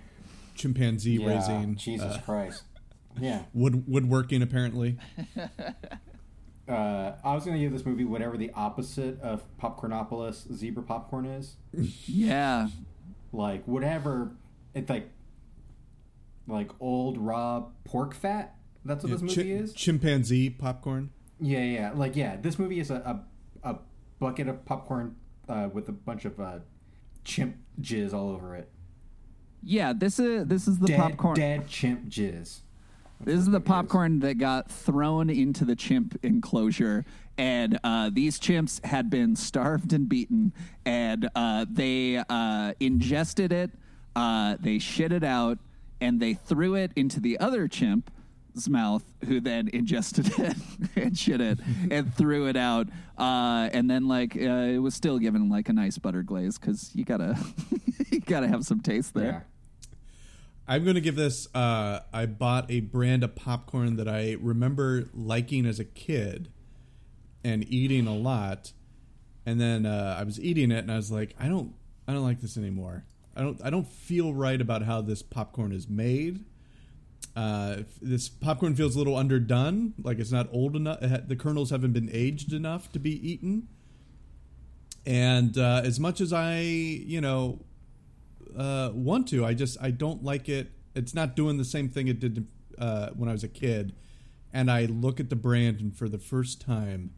chimpanzee Yeah, raising, Jesus uh, Christ. Yeah. wood woodworking apparently. Uh, I was going to give this movie whatever the opposite of Popcornopolis zebra popcorn is. Yeah. Like, whatever. It's like, like old raw pork fat. That's what Yeah, this chi- movie is? Chimpanzee popcorn. Yeah, yeah. Like, yeah, this movie is a, a, a bucket of popcorn uh, with a bunch of uh, chimp jizz all over it. Yeah, this is this is the dead, popcorn. Dead chimp jizz. This is the popcorn that got thrown into the chimp enclosure. And uh, these chimps had been starved and beaten, and uh, they uh, ingested it, uh, they shit it out, and they threw it into the other chimp's mouth, who then ingested it and shit it and threw it out. Uh, and then, like, uh, it was still given like a nice butter glaze because you gotta, you gotta have some taste there. I'm going to give this. Uh, I bought a brand of popcorn that I remember liking as a kid and eating a lot, and then uh, I was eating it, and I was like, I don't, I don't like this anymore. I don't, I don't feel right about how this popcorn is made. Uh, this popcorn feels a little underdone, like it's not old enough. The kernels haven't been aged enough to be eaten. And uh, as much as I, you know, uh, want to. I just I don't like it. It's not doing the same thing it did uh, when I was a kid. And I look at the brand, and for the first time,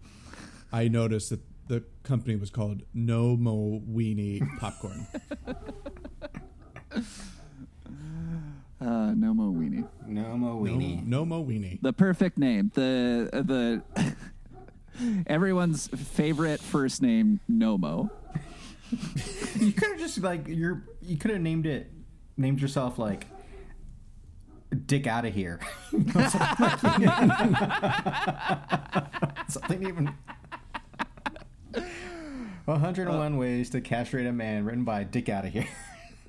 I noticed that the company was called No Mo Weenie Popcorn. Uh, no mo weenie. No mo weenie. No, no Mo Weenie. The perfect name. The the everyone's favorite first name, Nomo. you could have just like you're. You could have named it, named yourself like Dick out of here. Something even. 101 ways to castrate a man, written by Dick out of here.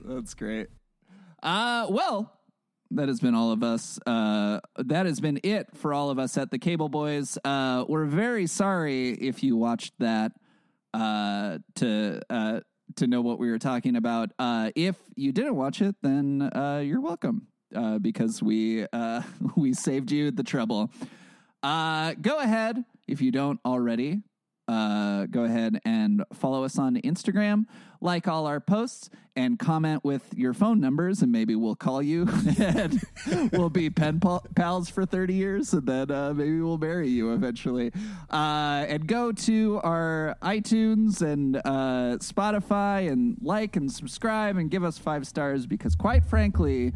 That's great. Uh, well, that has been all of us. Uh, that has been it for all of us at the Cable Boys. Uh, we're very sorry if you watched that uh, to uh, to know what we were talking about. Uh, if you didn't watch it, then uh, you're welcome uh, because we we saved you the trouble. Go ahead if you don't already. go ahead and follow us on Instagram, like all our posts, and comment with your phone numbers, and maybe we'll call you and we'll be pen pal- pals for 30 years, and then uh, maybe we'll marry you eventually. Uh, and go to our iTunes and uh, Spotify and like and subscribe and give us five stars because, quite frankly,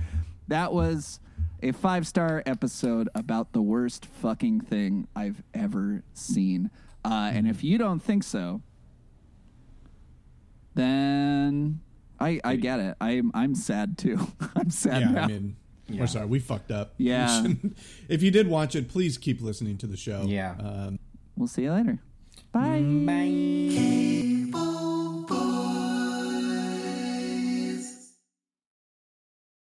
that was a five star episode about the worst fucking thing I've ever seen. Uh, and if you don't think so, then I I get it. I'm I'm sad too. I'm sad yeah, now. I mean, we're sorry, we fucked up. Yeah. If you did watch it, please keep listening to the show. Yeah. Um, we'll see you later. Bye. Bye.